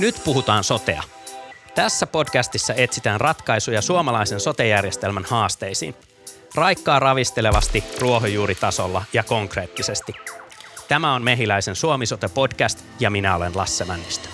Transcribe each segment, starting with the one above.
Nyt puhutaan sotea. Tässä podcastissa etsitään ratkaisuja suomalaisen sotejärjestelmän haasteisiin. Raikkaa ravistelevasti, ruohonjuuritasolla ja konkreettisesti. Tämä on Mehiläisen Suomi-sote-podcast ja minä olen Lasse Männistö.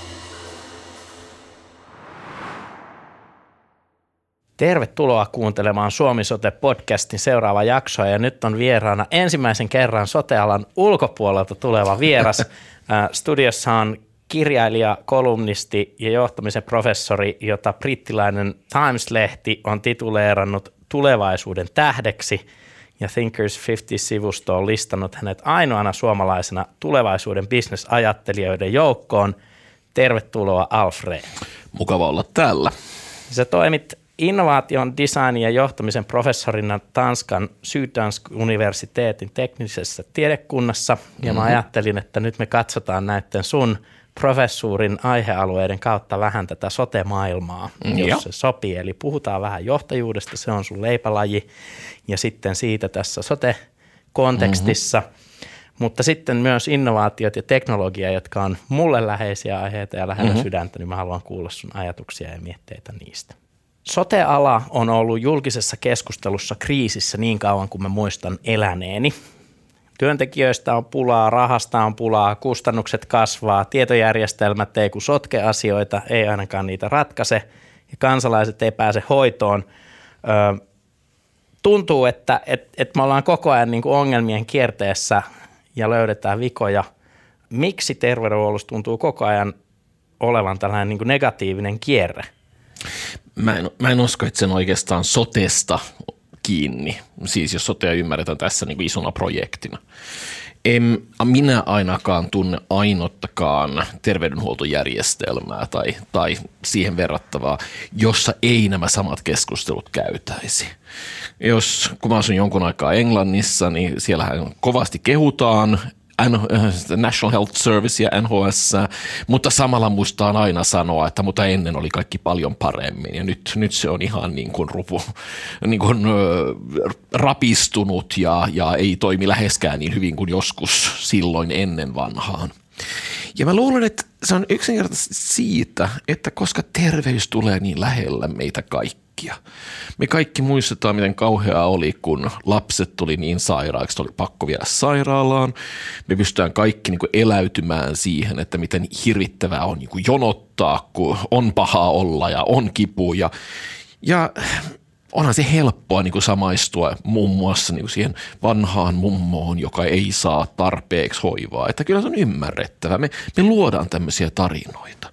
Tervetuloa kuuntelemaan Suomi Sote-podcastin seuraava jaksoa ja nyt on vieraana ensimmäisen kerran sotealan ulkopuolelta tuleva vieras. Studiossa on kirjailija, kolumnisti ja johtamisen professori, jota brittiläinen Times-lehti on tituleerannut tulevaisuuden tähdeksi ja Thinkers 50-sivusto on listannut hänet ainoana suomalaisena tulevaisuuden bisnesajattelijoiden joukkoon. Tervetuloa Alfred. Mukava olla täällä. Sä toimit innovaation, designin ja johtamisen professorina Tanskan Syddansk universiteetin teknisessä tiedekunnassa. Ja mä mm-hmm. ajattelin, että nyt me katsotaan näiden sun professuurin aihealueiden kautta vähän tätä sote-maailmaa, mm, jos se sopii. Eli puhutaan vähän johtajuudesta, se on sun leipälaji, ja sitten siitä tässä sote-kontekstissa. Mm-hmm. Mutta sitten myös innovaatiot ja teknologia, jotka on mulle läheisiä aiheita ja lähellä mm-hmm. sydäntä, niin mä haluan kuulla sun ajatuksia ja mietteitä niistä. Sote-ala on ollut julkisessa keskustelussa kriisissä niin kauan kuin mä muistan eläneeni. Työntekijöistä on pulaa, rahasta on pulaa, kustannukset kasvaa, tietojärjestelmät ei kun sotke asioita, ei ainakaan niitä ratkaise ja kansalaiset ei pääse hoitoon. Ö, tuntuu, että et, et me ollaan koko ajan niin ongelmien kierteessä ja löydetään vikoja. Miksi terveydenhuollossa tuntuu koko ajan olevan tällainen niin negatiivinen kierre? Mä en, mä en usko, että sen oikeastaan sotesta kiinni, siis jos sotea ymmärretään tässä niin kuin isona projektina. En minä ainakaan tunne ainottakaan terveydenhuoltojärjestelmää tai, tai siihen verrattavaa, jossa ei nämä samat keskustelut käytäisi. Jos, kun mä asun jonkun aikaa Englannissa, niin siellähän kovasti kehutaan Äh, National Health Service ja NHS, mutta samalla muistaan aina sanoa, että mutta ennen oli kaikki paljon paremmin ja nyt, nyt se on ihan niin kuin, rupu, niin kuin rapistunut ja, ja ei toimi läheskään niin hyvin kuin joskus silloin ennen vanhaan. Ja mä luulen, että se on yksinkertaisesti siitä, että koska terveys tulee niin lähellä meitä kaikki, kaikkia. Me kaikki muistetaan, miten kauheaa oli, kun lapset tuli niin sairaaksi, oli pakko viedä sairaalaan. Me pystytään kaikki niin eläytymään siihen, että miten hirvittävää on niin jonottaa, kun on paha olla ja on kipu. Ja, ja onhan se helppoa niin kuin samaistua muun muassa niin kuin siihen vanhaan mummoon, joka ei saa tarpeeksi hoivaa. Että kyllä se on ymmärrettävä. Me, me luodaan tämmöisiä tarinoita.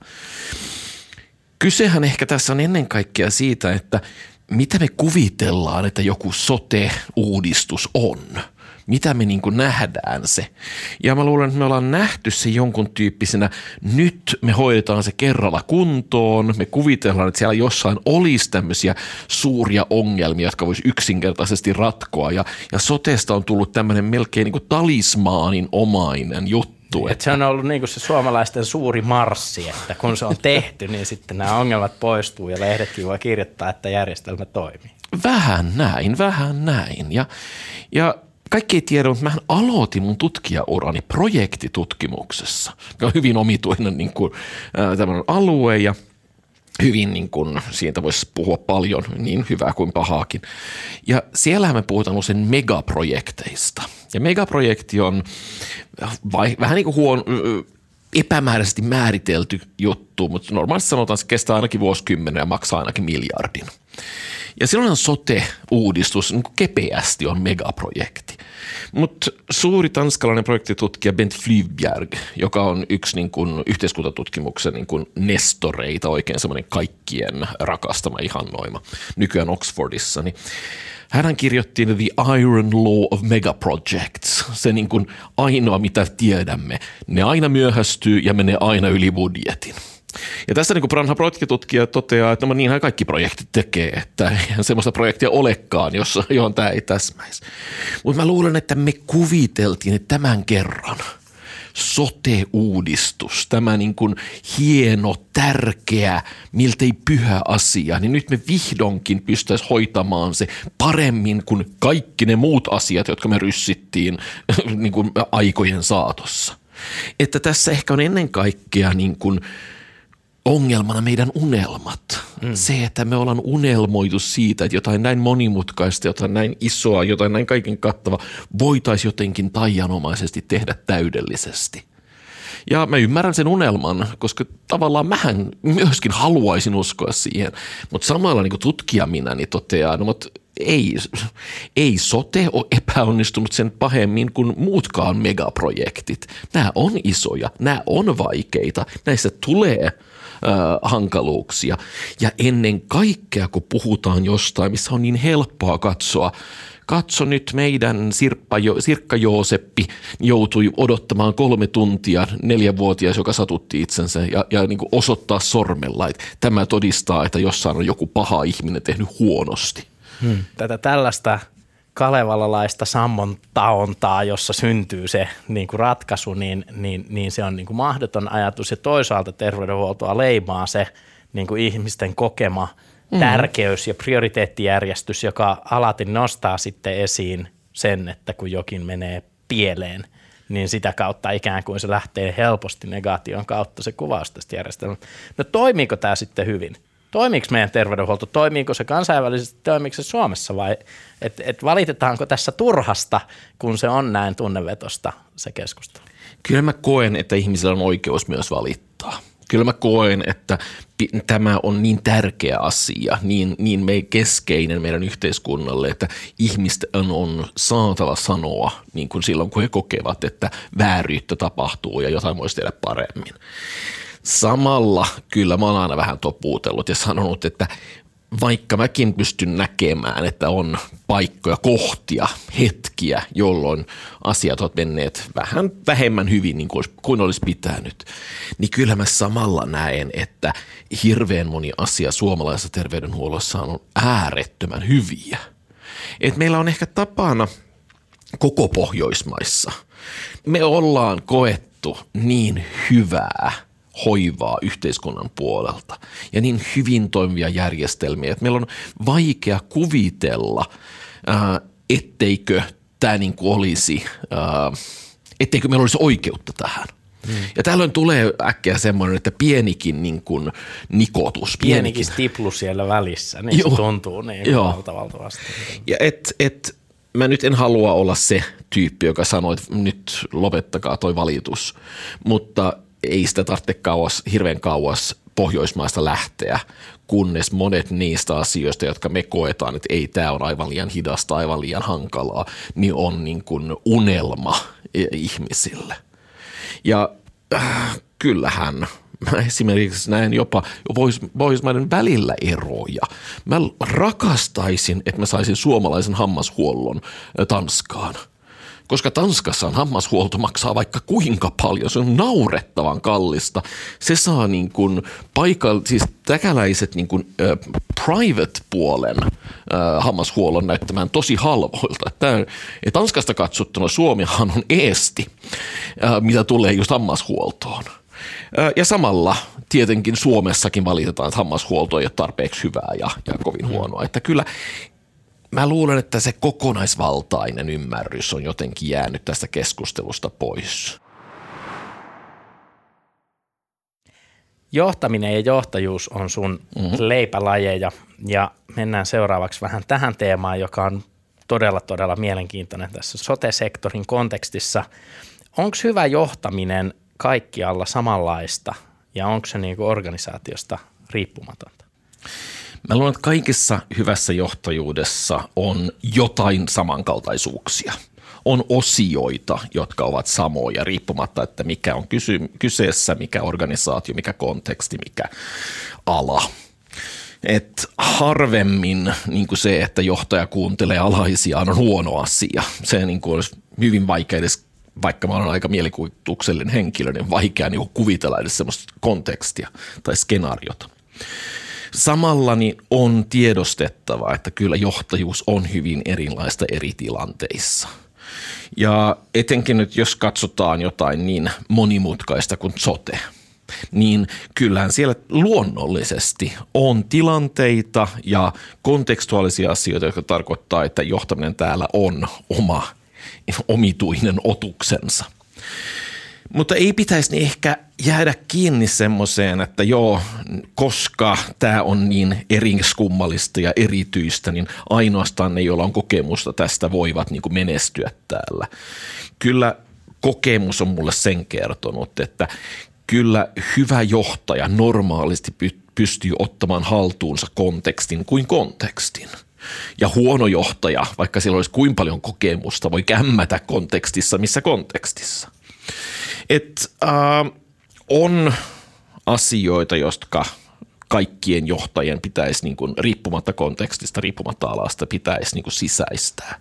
Kysehän ehkä tässä on ennen kaikkea siitä, että mitä me kuvitellaan, että joku sote-uudistus on. Mitä me niin kuin nähdään se. Ja mä luulen, että me ollaan nähty se jonkun tyyppisenä, nyt me hoidetaan se kerralla kuntoon, me kuvitellaan, että siellä jossain olisi tämmöisiä suuria ongelmia, jotka voisi yksinkertaisesti ratkoa. Ja, ja sotesta on tullut tämmöinen melkein niin kuin talismaanin omainen juttu juttu. Että se on ollut niin kuin se suomalaisten suuri marssi, että kun se on tehty, niin sitten nämä ongelmat poistuu ja lehdetkin voi kirjoittaa, että järjestelmä toimii. Vähän näin, vähän näin. Ja, ja kaikki ei tiedä, mutta mä aloitin mun tutkijaurani projektitutkimuksessa, joka on hyvin omituinen niin kuin, äh, alue ja – hyvin, niin kuin, siitä voisi puhua paljon, niin hyvää kuin pahaakin. Ja siellähän me puhutaan usein megaprojekteista. Ja megaprojekti on vai, vähän niin kuin huon, epämääräisesti määritelty juttu, mutta normaalisti sanotaan, että se kestää ainakin vuosikymmenen ja maksaa ainakin miljardin. Ja silloin sote-uudistus niin kepeästi on megaprojekti. Mutta suuri tanskalainen projektitutkija Bent Flyvbjerg, joka on yksi niin kun, yhteiskuntatutkimuksen niin kun nestoreita, oikein semmoinen kaikkien rakastama ihannoima, nykyään Oxfordissa, niin hän kirjoitti The Iron Law of Megaprojects, se niin kuin ainoa mitä tiedämme. Ne aina myöhästyy ja menee aina yli budjetin. Ja tässä niin Branha projektitutkija toteaa, että no niinhän kaikki projektit tekee, että eihän semmoista projektia olekaan, jossa, johon tämä ei täsmäisi. Mutta mä luulen, että me kuviteltiin, että tämän kerran sote-uudistus, tämä niin kuin hieno, tärkeä, miltei pyhä asia, niin nyt me vihdoinkin pystyisi hoitamaan se paremmin kuin kaikki ne muut asiat, jotka me ryssittiin niin kuin aikojen saatossa. Että tässä ehkä on ennen kaikkea niin kuin – ongelmana meidän unelmat. Mm. Se, että me ollaan unelmoitu siitä, että jotain näin monimutkaista, jotain näin isoa, jotain näin kaiken kattava voitaisiin jotenkin taianomaisesti tehdä täydellisesti. Ja mä ymmärrän sen unelman, koska tavallaan mähän myöskin haluaisin uskoa siihen, mutta samalla niin tutkija minä niin toteaa, no, mutta ei, ei sote ole epäonnistunut sen pahemmin kuin muutkaan megaprojektit. Nämä on isoja, nämä on vaikeita, näissä tulee – hankaluuksia. Ja ennen kaikkea, kun puhutaan jostain, missä on niin helppoa katsoa, katso nyt meidän Sirppa, Sirkka Jooseppi joutui odottamaan kolme tuntia neljävuotias, joka satutti itsensä ja, ja niin osoittaa sormella, että tämä todistaa, että jossain on joku paha ihminen tehnyt huonosti. Hmm. Tätä tällaista Kalevalalaista sammon taontaa, jossa syntyy se niin kuin ratkaisu, niin, niin, niin se on niin kuin mahdoton ajatus. Ja toisaalta terveydenhuoltoa leimaa se niin kuin ihmisten kokema mm. tärkeys ja prioriteettijärjestys, joka alati nostaa sitten esiin sen, että kun jokin menee pieleen, niin sitä kautta ikään kuin se lähtee helposti negaation kautta se kuvaus tästä järjestelmästä. No toimiiko tämä sitten hyvin? Toimiiko meidän terveydenhuolto, toimiiko se kansainvälisesti, toimiiko se Suomessa vai et, et valitetaanko tässä turhasta, kun se on näin tunnevetosta se keskustelu? Kyllä mä koen, että ihmisillä on oikeus myös valittaa. Kyllä mä koen, että tämä on niin tärkeä asia, niin, niin me keskeinen meidän yhteiskunnalle, että ihmisten on saatava sanoa niin kuin silloin, kun he kokevat, että vääryyttä tapahtuu ja jotain voisi tehdä paremmin. Samalla kyllä mä oon aina vähän topuutellut ja sanonut, että vaikka mäkin pystyn näkemään, että on paikkoja, kohtia, hetkiä, jolloin asiat ovat menneet vähän vähemmän hyvin niin kuin, kuin olisi pitänyt, niin kyllä mä samalla näen, että hirveän moni asia suomalaisessa terveydenhuollossa on äärettömän hyviä. Et meillä on ehkä tapana koko Pohjoismaissa. Me ollaan koettu niin hyvää – hoivaa yhteiskunnan puolelta ja niin hyvin toimivia järjestelmiä, että meillä on vaikea kuvitella, ää, etteikö tämä niin kuin olisi, ää, etteikö meillä olisi oikeutta tähän. Hmm. Ja tällöin tulee äkkiä semmoinen, että pienikin niin kuin nikotus. Pienikin, pienikin stiplu siellä välissä, niin Joo. se tuntuu niin Joo. valtavaltavasti. Ja et, et, mä nyt en halua olla se tyyppi, joka sanoo, että nyt lopettakaa toi valitus, mutta ei sitä tarvitse kauas, hirveän kauas Pohjoismaista lähteä, kunnes monet niistä asioista, jotka me koetaan, että ei tämä on aivan liian hidasta, aivan liian hankalaa, niin on niin kuin unelma ihmisille. Ja äh, kyllähän mä esimerkiksi näen jopa Pohjoismaiden välillä eroja. Mä rakastaisin, että mä saisin suomalaisen hammashuollon äh, Tanskaan – koska Tanskassa on hammashuolto maksaa vaikka kuinka paljon. Se on naurettavan kallista. Se saa niin kuin paikall, siis täkäläiset niin kuin, äh, private-puolen äh, hammashuollon näyttämään tosi halvoilta. Tämä, ja Tanskasta katsottuna Suomihan on eesti, äh, mitä tulee just hammashuoltoon. Ja samalla tietenkin Suomessakin valitetaan, että hammashuolto ei ole tarpeeksi hyvää ja, ja kovin huonoa. Että kyllä mä luulen, että se kokonaisvaltainen ymmärrys on jotenkin jäänyt tästä keskustelusta pois. Johtaminen ja johtajuus on sun mm-hmm. leipälajeja ja mennään seuraavaksi vähän tähän teemaan, joka on todella, todella mielenkiintoinen tässä sote-sektorin kontekstissa. Onko hyvä johtaminen kaikkialla samanlaista ja onko se niin organisaatiosta riippumatonta? Mä luulen, että kaikessa hyvässä johtajuudessa on jotain samankaltaisuuksia. On osioita, jotka ovat samoja, riippumatta, että mikä on kysy- kyseessä, mikä organisaatio, mikä konteksti, mikä ala. Et harvemmin niin kuin se, että johtaja kuuntelee alaisiaan on huono asia. Se niin kuin olisi hyvin vaikea edes vaikka mä olen aika mielikuvituksellinen henkilö, niin vaikea niin kuvitella edes sellaista kontekstia tai skenaariota. Samalla niin on tiedostettava, että kyllä johtajuus on hyvin erilaista eri tilanteissa. Ja etenkin nyt jos katsotaan jotain niin monimutkaista kuin sote, niin kyllähän siellä luonnollisesti on tilanteita ja kontekstuaalisia asioita, jotka tarkoittaa, että johtaminen täällä on oma omituinen otuksensa. Mutta ei pitäisi ehkä jäädä kiinni semmoiseen, että joo, koska tämä on niin eriskummallista ja erityistä, niin ainoastaan ne, joilla on kokemusta tästä, voivat niin kuin menestyä täällä. Kyllä kokemus on mulle sen kertonut, että kyllä hyvä johtaja normaalisti pystyy ottamaan haltuunsa kontekstin kuin kontekstin. Ja huono johtaja, vaikka sillä olisi kuin paljon kokemusta, voi kämmätä kontekstissa missä kontekstissa. Et, äh, on asioita, jotka kaikkien johtajien pitäisi niin kuin, riippumatta kontekstista, riippumatta alasta, pitäisi niin kuin, sisäistää.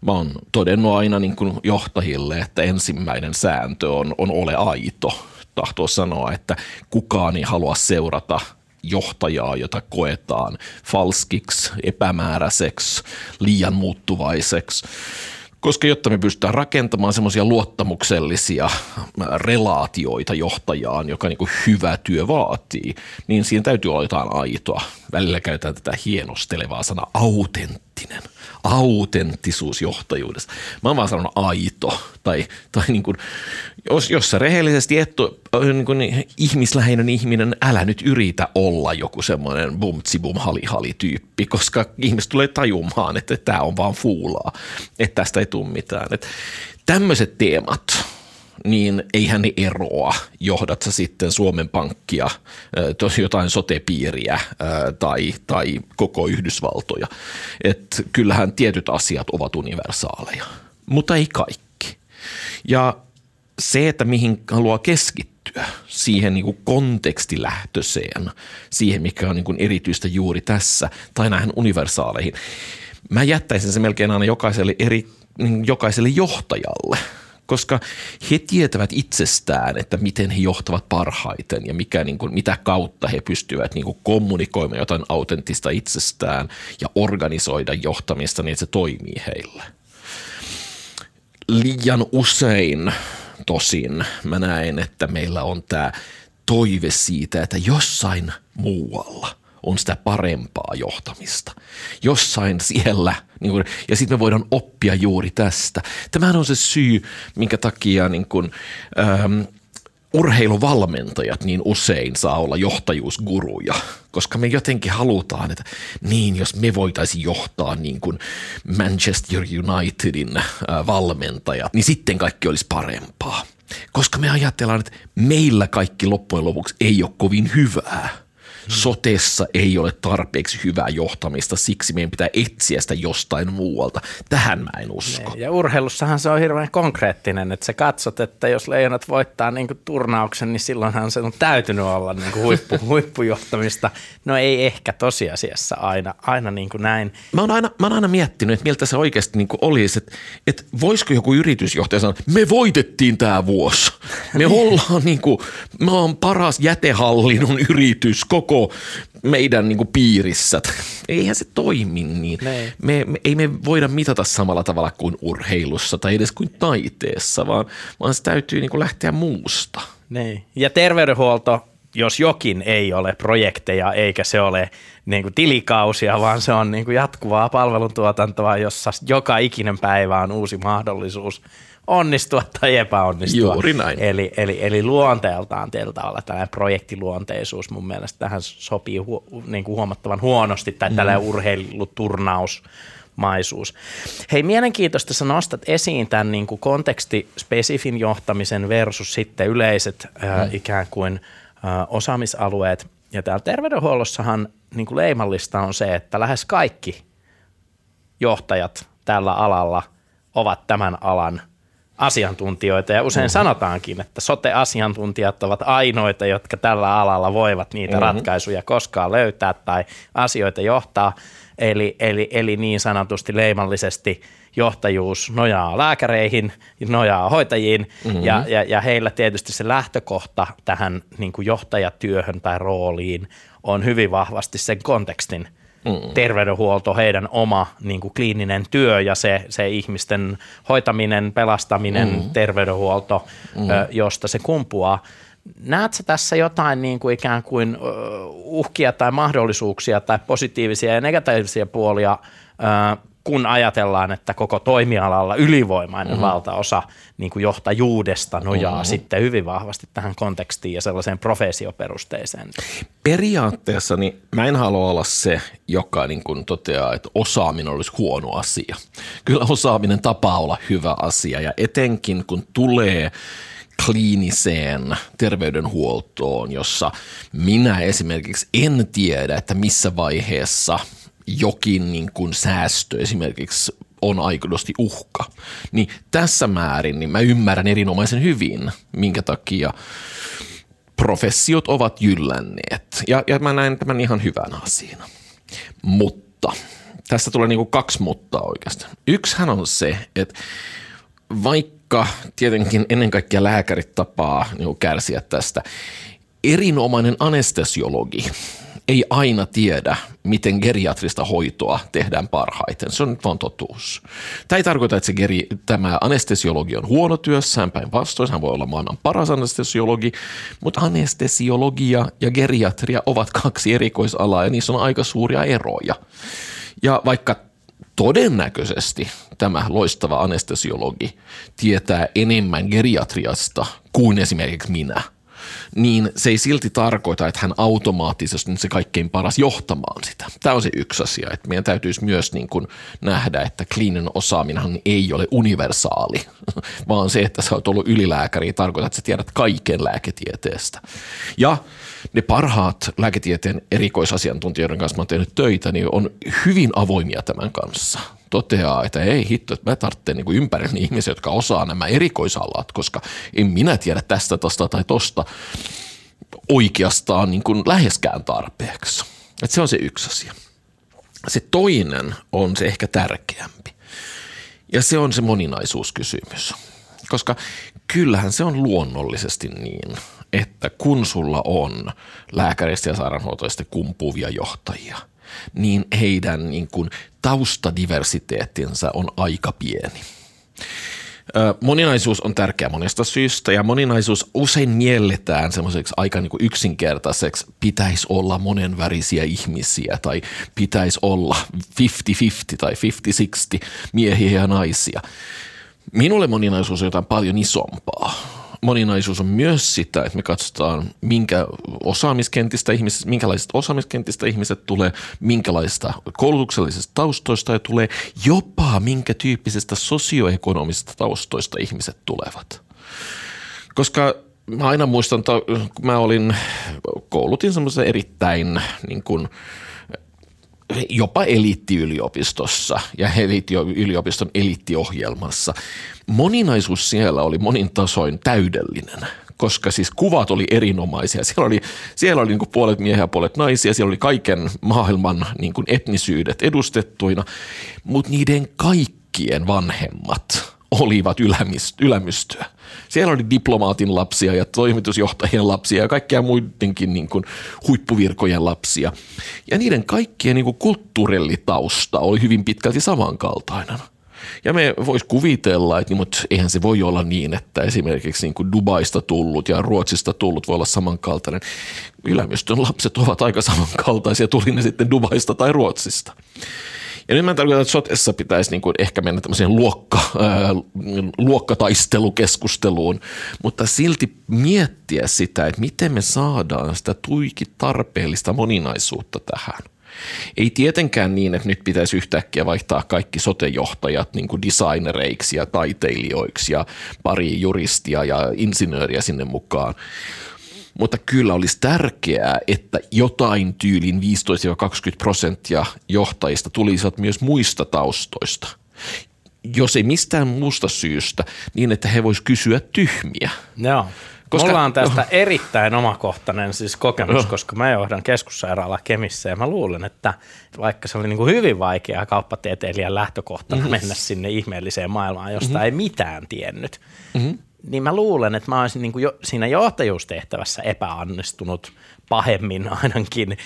Mä oon todennut aina niin kuin, johtajille, että ensimmäinen sääntö on, on ole aito. Tahtoo sanoa, että kukaan ei halua seurata johtajaa, jota koetaan falskiksi, epämääräiseksi, liian muuttuvaiseksi koska jotta me pystytään rakentamaan semmoisia luottamuksellisia relaatioita johtajaan, joka niin kuin hyvä työ vaatii, niin siinä täytyy olla jotain aitoa. Välillä käytetään tätä hienostelevaa sanaa autenttinen – autenttisuus johtajuudessa. Mä oon vaan sanonut aito, tai, tai niin kuin, jos, jos sä rehellisesti et niin kuin ihmisläheinen ihminen, älä nyt yritä olla joku semmoinen bum hali hali tyyppi, koska ihmiset tulee tajumaan, että tämä on vaan fuulaa, että tästä ei tule mitään. Että tämmöiset teemat – niin eihän ne eroa, johdat sä sitten Suomen Pankkia, jotain sotepiiriä tai, tai koko Yhdysvaltoja. Et kyllähän tietyt asiat ovat universaaleja, mutta ei kaikki. Ja se, että mihin haluaa keskittyä, siihen niin kuin kontekstilähtöiseen, siihen mikä on niin kuin erityistä juuri tässä, tai näihin universaaleihin. Mä jättäisin se melkein aina jokaiselle, eri, niin jokaiselle johtajalle – koska he tietävät itsestään, että miten he johtavat parhaiten ja mikä, niin kuin, mitä kautta he pystyvät niin kuin kommunikoimaan jotain autenttista itsestään ja organisoida johtamista niin, että se toimii heille. Liian usein tosin mä näen, että meillä on tämä toive siitä, että jossain muualla – on sitä parempaa johtamista. Jossain siellä, niin kuin, ja sitten me voidaan oppia juuri tästä. Tämähän on se syy, minkä takia niin kuin, ähm, urheiluvalmentajat niin usein saa olla johtajuusguruja, koska me jotenkin halutaan, että niin, jos me voitaisiin johtaa niin kuin Manchester Unitedin äh, valmentajat, niin sitten kaikki olisi parempaa. Koska me ajatellaan, että meillä kaikki loppujen lopuksi ei ole kovin hyvää – sotessa ei ole tarpeeksi hyvää johtamista, siksi meidän pitää etsiä sitä jostain muualta. Tähän mä en usko. Ja urheilussahan se on hirveän konkreettinen, että sä katsot, että jos leijonat voittaa niin kuin turnauksen, niin silloinhan se on täytynyt olla niin kuin huippu, huippujohtamista. No ei ehkä tosiasiassa aina, aina niin kuin näin. Mä oon aina, mä oon aina miettinyt, että miltä se oikeasti niin kuin olisi, että, että voisiko joku yritysjohtaja sanoa, me voitettiin tämä vuosi. Me ollaan niin kuin, mä oon paras jätehallinnon yritys koko koko meidän niin kuin piirissä. Eihän se toimi niin. Me, me, ei me voida mitata samalla tavalla kuin urheilussa tai edes kuin taiteessa, vaan, vaan se täytyy niin kuin lähteä muusta. Niin. Ja terveydenhuolto, jos jokin ei ole projekteja eikä se ole niin kuin tilikausia, vaan se on niin kuin jatkuvaa palveluntuotantoa, jossa joka ikinen päivä on uusi mahdollisuus – onnistua tai epäonnistua. Juuri näin. Eli, eli, eli luonteeltaan tietyllä olla tällainen projektiluonteisuus mun mielestä tähän sopii hu, niin kuin huomattavan huonosti, tai mm. tällainen urheiluturnaus maisuus. Hei, mielenkiintoista sä nostat esiin tämän niin kuin kontekstispesifin johtamisen versus sitten yleiset mm. äh, ikään kuin äh, osaamisalueet. Ja täällä terveydenhuollossahan niin kuin leimallista on se, että lähes kaikki johtajat tällä alalla ovat tämän alan asiantuntijoita ja usein mm-hmm. sanotaankin, että sote-asiantuntijat ovat ainoita, jotka tällä alalla voivat niitä mm-hmm. ratkaisuja koskaan löytää tai asioita johtaa. Eli, eli, eli niin sanotusti leimallisesti johtajuus nojaa lääkäreihin, nojaa hoitajiin mm-hmm. ja, ja, ja heillä tietysti se lähtökohta tähän niin kuin johtajatyöhön tai rooliin on hyvin vahvasti sen kontekstin mm. terveydenhuolto, heidän oma niin kuin kliininen työ ja se, se ihmisten hoitaminen, pelastaminen, mm. terveydenhuolto, mm. josta se kumpuaa. Näetkö tässä jotain niin kuin ikään kuin uhkia tai mahdollisuuksia tai positiivisia ja negatiivisia puolia kun ajatellaan, että koko toimialalla ylivoimainen mm-hmm. valtaosa niin kuin johtajuudesta nojaa mm-hmm. sitten hyvin vahvasti tähän kontekstiin ja sellaiseen profesioperusteiseen. Periaatteessa niin mä en halua olla se, joka niin kuin toteaa, että osaaminen olisi huono asia. Kyllä osaaminen tapaa olla hyvä asia ja etenkin kun tulee kliiniseen terveydenhuoltoon, jossa minä esimerkiksi en tiedä, että missä vaiheessa jokin niin kuin säästö esimerkiksi on aidosti uhka. Niin tässä määrin niin mä ymmärrän erinomaisen hyvin, minkä takia professiot ovat jyllänneet. Ja, ja mä näen tämän ihan hyvänä asiana. Mutta tästä tulee niin kuin kaksi mutta oikeastaan. Yksihän on se, että vaikka tietenkin ennen kaikkea lääkärit tapaa niin kärsiä tästä, erinomainen anestesiologi ei aina tiedä, miten geriatrista hoitoa tehdään parhaiten. Se on nyt vaan totuus. Tämä ei tarkoita, että se geri, tämä anestesiologi on huono työssään, päinvastoin hän voi olla maailman paras anestesiologi, mutta anestesiologia ja geriatria ovat kaksi erikoisalaa ja niissä on aika suuria eroja. Ja vaikka todennäköisesti tämä loistava anestesiologi tietää enemmän geriatriasta kuin esimerkiksi minä – niin se ei silti tarkoita, että hän automaattisesti on se kaikkein paras johtamaan sitä. Tämä on se yksi asia, että meidän täytyisi myös niin kuin nähdä, että kliininen osaaminen ei ole universaali, vaan se, että sä oot ollut ylilääkäri, tarkoittaa, että sä tiedät kaiken lääketieteestä. Ja ne parhaat lääketieteen erikoisasiantuntijoiden kanssa mä oon tehnyt töitä, niin on hyvin avoimia tämän kanssa – toteaa, että ei hitto, että mä tarvitsen niin ympärillä ihmisiä, jotka osaa nämä erikoisalat, koska en minä tiedä tästä, tosta tai tosta oikeastaan niin kuin läheskään tarpeeksi. Että se on se yksi asia. Se toinen on se ehkä tärkeämpi. Ja se on se moninaisuuskysymys. Koska kyllähän se on luonnollisesti niin, että kun sulla on lääkäristä ja sairaanhoitoista kumpuvia johtajia – niin heidän niin kuin taustadiversiteettinsä on aika pieni. Moninaisuus on tärkeä monesta syystä ja moninaisuus usein mielletään semmoiseksi aika niin kuin yksinkertaiseksi, pitäisi olla monenvärisiä ihmisiä tai pitäisi olla 50-50 tai 50-60 miehiä ja naisia. Minulle moninaisuus on jotain paljon isompaa moninaisuus on myös sitä, että me katsotaan, minkä osaamiskentistä ihmiset, minkälaisista osaamiskentistä ihmiset tulee, minkälaista koulutuksellisista taustoista ja tulee, jopa minkä tyyppisestä sosioekonomisista taustoista ihmiset tulevat. Koska mä aina muistan, että kun mä olin, koulutin semmoisen erittäin niin kuin, jopa eliittiyliopistossa ja yliopiston eliittiohjelmassa. Moninaisuus siellä oli monin tasoin täydellinen koska siis kuvat oli erinomaisia. Siellä oli, siellä oli niin kuin puolet miehiä ja puolet naisia, siellä oli kaiken maailman niin kuin etnisyydet edustettuina, mutta niiden kaikkien vanhemmat olivat ylämystyä. Siellä oli diplomaatin lapsia ja toimitusjohtajien lapsia ja kaikkia muidenkin niin kuin huippuvirkojen lapsia. Ja niiden kaikkien niin kuin kulttuuritausta oli hyvin pitkälti samankaltainen. Ja me vois kuvitella, että niin, mutta eihän se voi olla niin, että esimerkiksi niin kuin Dubaista tullut ja Ruotsista tullut voi olla samankaltainen. Ylämystön lapset ovat aika samankaltaisia, tuli ne sitten Dubaista tai Ruotsista. Ja nyt mä tarkoitan, että sotessa pitäisi niin kuin ehkä mennä tämmöiseen luokka, ää, luokkataistelukeskusteluun, mutta silti miettiä sitä, että miten me saadaan sitä tuiki tarpeellista moninaisuutta tähän. Ei tietenkään niin, että nyt pitäisi yhtäkkiä vaihtaa kaikki sotejohtajat niin kuin designereiksi ja taiteilijoiksi ja pari juristia ja insinööriä sinne mukaan, mutta kyllä olisi tärkeää, että jotain tyylin 15-20 prosenttia johtajista tulisivat myös muista taustoista. Jos ei mistään muusta syystä, niin että he voisivat kysyä tyhmiä. Joo. Koska, Mulla on tästä erittäin omakohtainen siis kokemus, oh. koska mä johdan keskussairaala Kemissä ja mä luulen, että vaikka se oli niin kuin hyvin vaikeaa kauppatieteilijän lähtökohtana mm-hmm. mennä sinne ihmeelliseen maailmaan, josta mm-hmm. ei mitään tiennyt, mm-hmm niin mä luulen, että mä olisin niin kuin jo, siinä johtajuustehtävässä epäonnistunut pahemmin ainakin,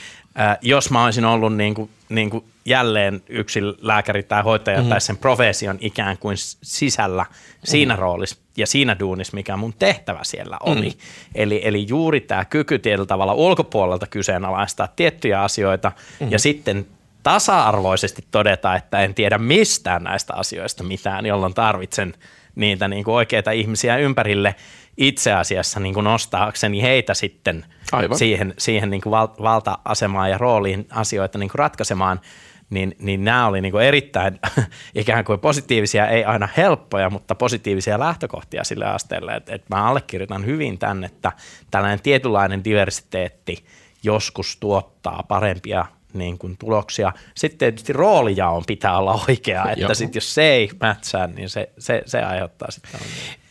äh, jos mä olisin ollut niin kuin, niin kuin jälleen yksi lääkäri tai hoitaja mm-hmm. tai sen profesion ikään kuin sisällä siinä mm-hmm. roolissa ja siinä duunissa, mikä mun tehtävä siellä oli. Mm-hmm. Eli, eli juuri tämä kyky tietyllä tavalla ulkopuolelta kyseenalaistaa tiettyjä asioita mm-hmm. ja sitten tasa-arvoisesti todeta, että en tiedä mistään näistä asioista mitään, jolloin tarvitsen niitä niin kuin oikeita ihmisiä ympärille itse asiassa niin kuin nostaakseni heitä sitten Aivan. siihen, siihen niin kuin val- valta-asemaan ja rooliin asioita niin kuin ratkaisemaan – niin, niin nämä oli niin kuin erittäin ikään kuin positiivisia, ei aina helppoja, mutta positiivisia lähtökohtia sille asteelle, että, että mä allekirjoitan hyvin tämän, että tällainen tietynlainen diversiteetti joskus tuottaa parempia niin kuin tuloksia. Sitten tietysti roolijaon pitää olla oikea, että sitten jos se ei mätsää, niin se, se, se aiheuttaa sitten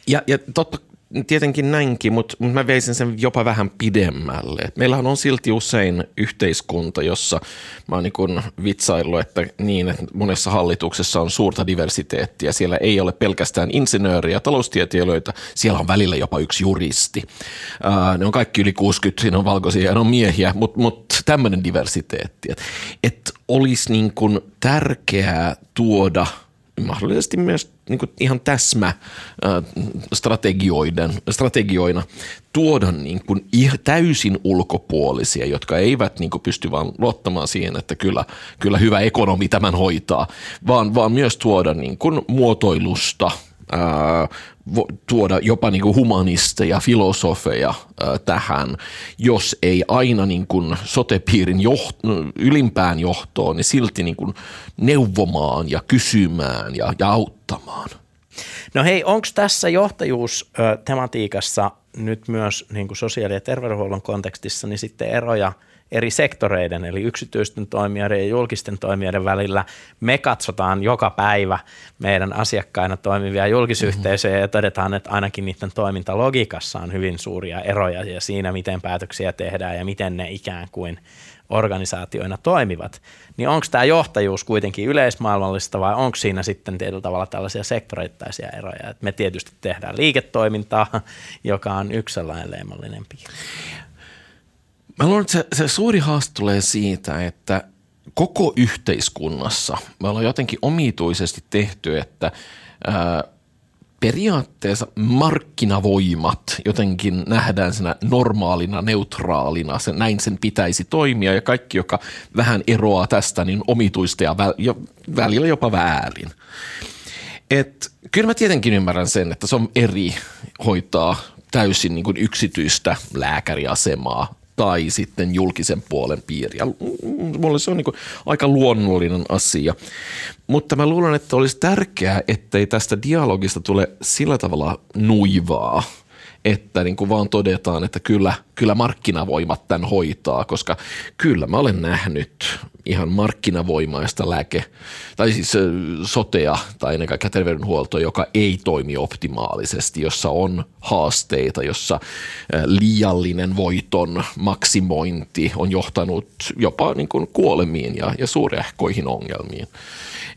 ja, ja totta tietenkin näinkin, mutta mä veisin sen jopa vähän pidemmälle. Meillähän on silti usein yhteiskunta, jossa mä oon niin vitsaillut, että niin, että monessa hallituksessa on suurta diversiteettiä. Siellä ei ole pelkästään insinööriä, taloustieteilijöitä, siellä on välillä jopa yksi juristi. ne on kaikki yli 60, siinä on valkoisia ja ne on miehiä, mutta mut tämmöinen diversiteetti. Että et olisi niin tärkeää tuoda – mahdollisesti myös niin kuin ihan täsmä strategioiden, strategioina tuoda niin kuin täysin ulkopuolisia, jotka eivät niin kuin pysty vaan luottamaan siihen, että kyllä, kyllä hyvä ekonomi tämän hoitaa, vaan, vaan myös tuoda niin kuin muotoilusta – tuoda jopa niin kuin humanisteja, filosofeja tähän, jos ei aina niin kuin sotepiirin joht- ylimpään johtoon, niin silti niin kuin neuvomaan ja kysymään ja, ja auttamaan. No hei, onko tässä johtajuustematiikassa nyt myös niin kuin sosiaali- ja terveydenhuollon kontekstissa niin sitten eroja – eri sektoreiden, eli yksityisten toimijoiden ja julkisten toimijoiden välillä. Me katsotaan joka päivä meidän asiakkaina toimivia julkisyhteisöjä ja todetaan, että ainakin niiden toimintalogiikassa on hyvin suuria eroja ja siinä, miten päätöksiä tehdään ja miten ne ikään kuin organisaatioina toimivat, niin onko tämä johtajuus kuitenkin yleismaailmallista vai onko siinä sitten tietyllä tavalla tällaisia sektoreittaisia eroja? Et me tietysti tehdään liiketoimintaa, joka on yksi sellainen leimallinen piirre. Mä luulen, että se, se suuri haaste tulee siitä, että koko yhteiskunnassa me ollaan jotenkin omituisesti tehty, että ää, periaatteessa markkinavoimat jotenkin nähdään siinä normaalina, neutraalina, se, näin sen pitäisi toimia ja kaikki, joka vähän eroaa tästä, niin omituista ja, väl, ja välillä jopa väärin. Et, kyllä mä tietenkin ymmärrän sen, että se on eri hoitaa täysin niin kuin yksityistä lääkäriasemaa tai sitten julkisen puolen piiriä. Mulle se on niin aika luonnollinen asia. Mutta mä luulen, että olisi tärkeää, ettei tästä dialogista tule sillä tavalla nuivaa – että niin kuin vaan todetaan, että kyllä, kyllä markkinavoimat tämän hoitaa, koska kyllä mä olen nähnyt ihan markkinavoimaista lääke, tai siis sotea tai ennen kaikkea terveydenhuolto, joka ei toimi optimaalisesti, jossa on haasteita, jossa liiallinen voiton maksimointi on johtanut jopa niin kuin kuolemiin ja, ja suurehkoihin ongelmiin.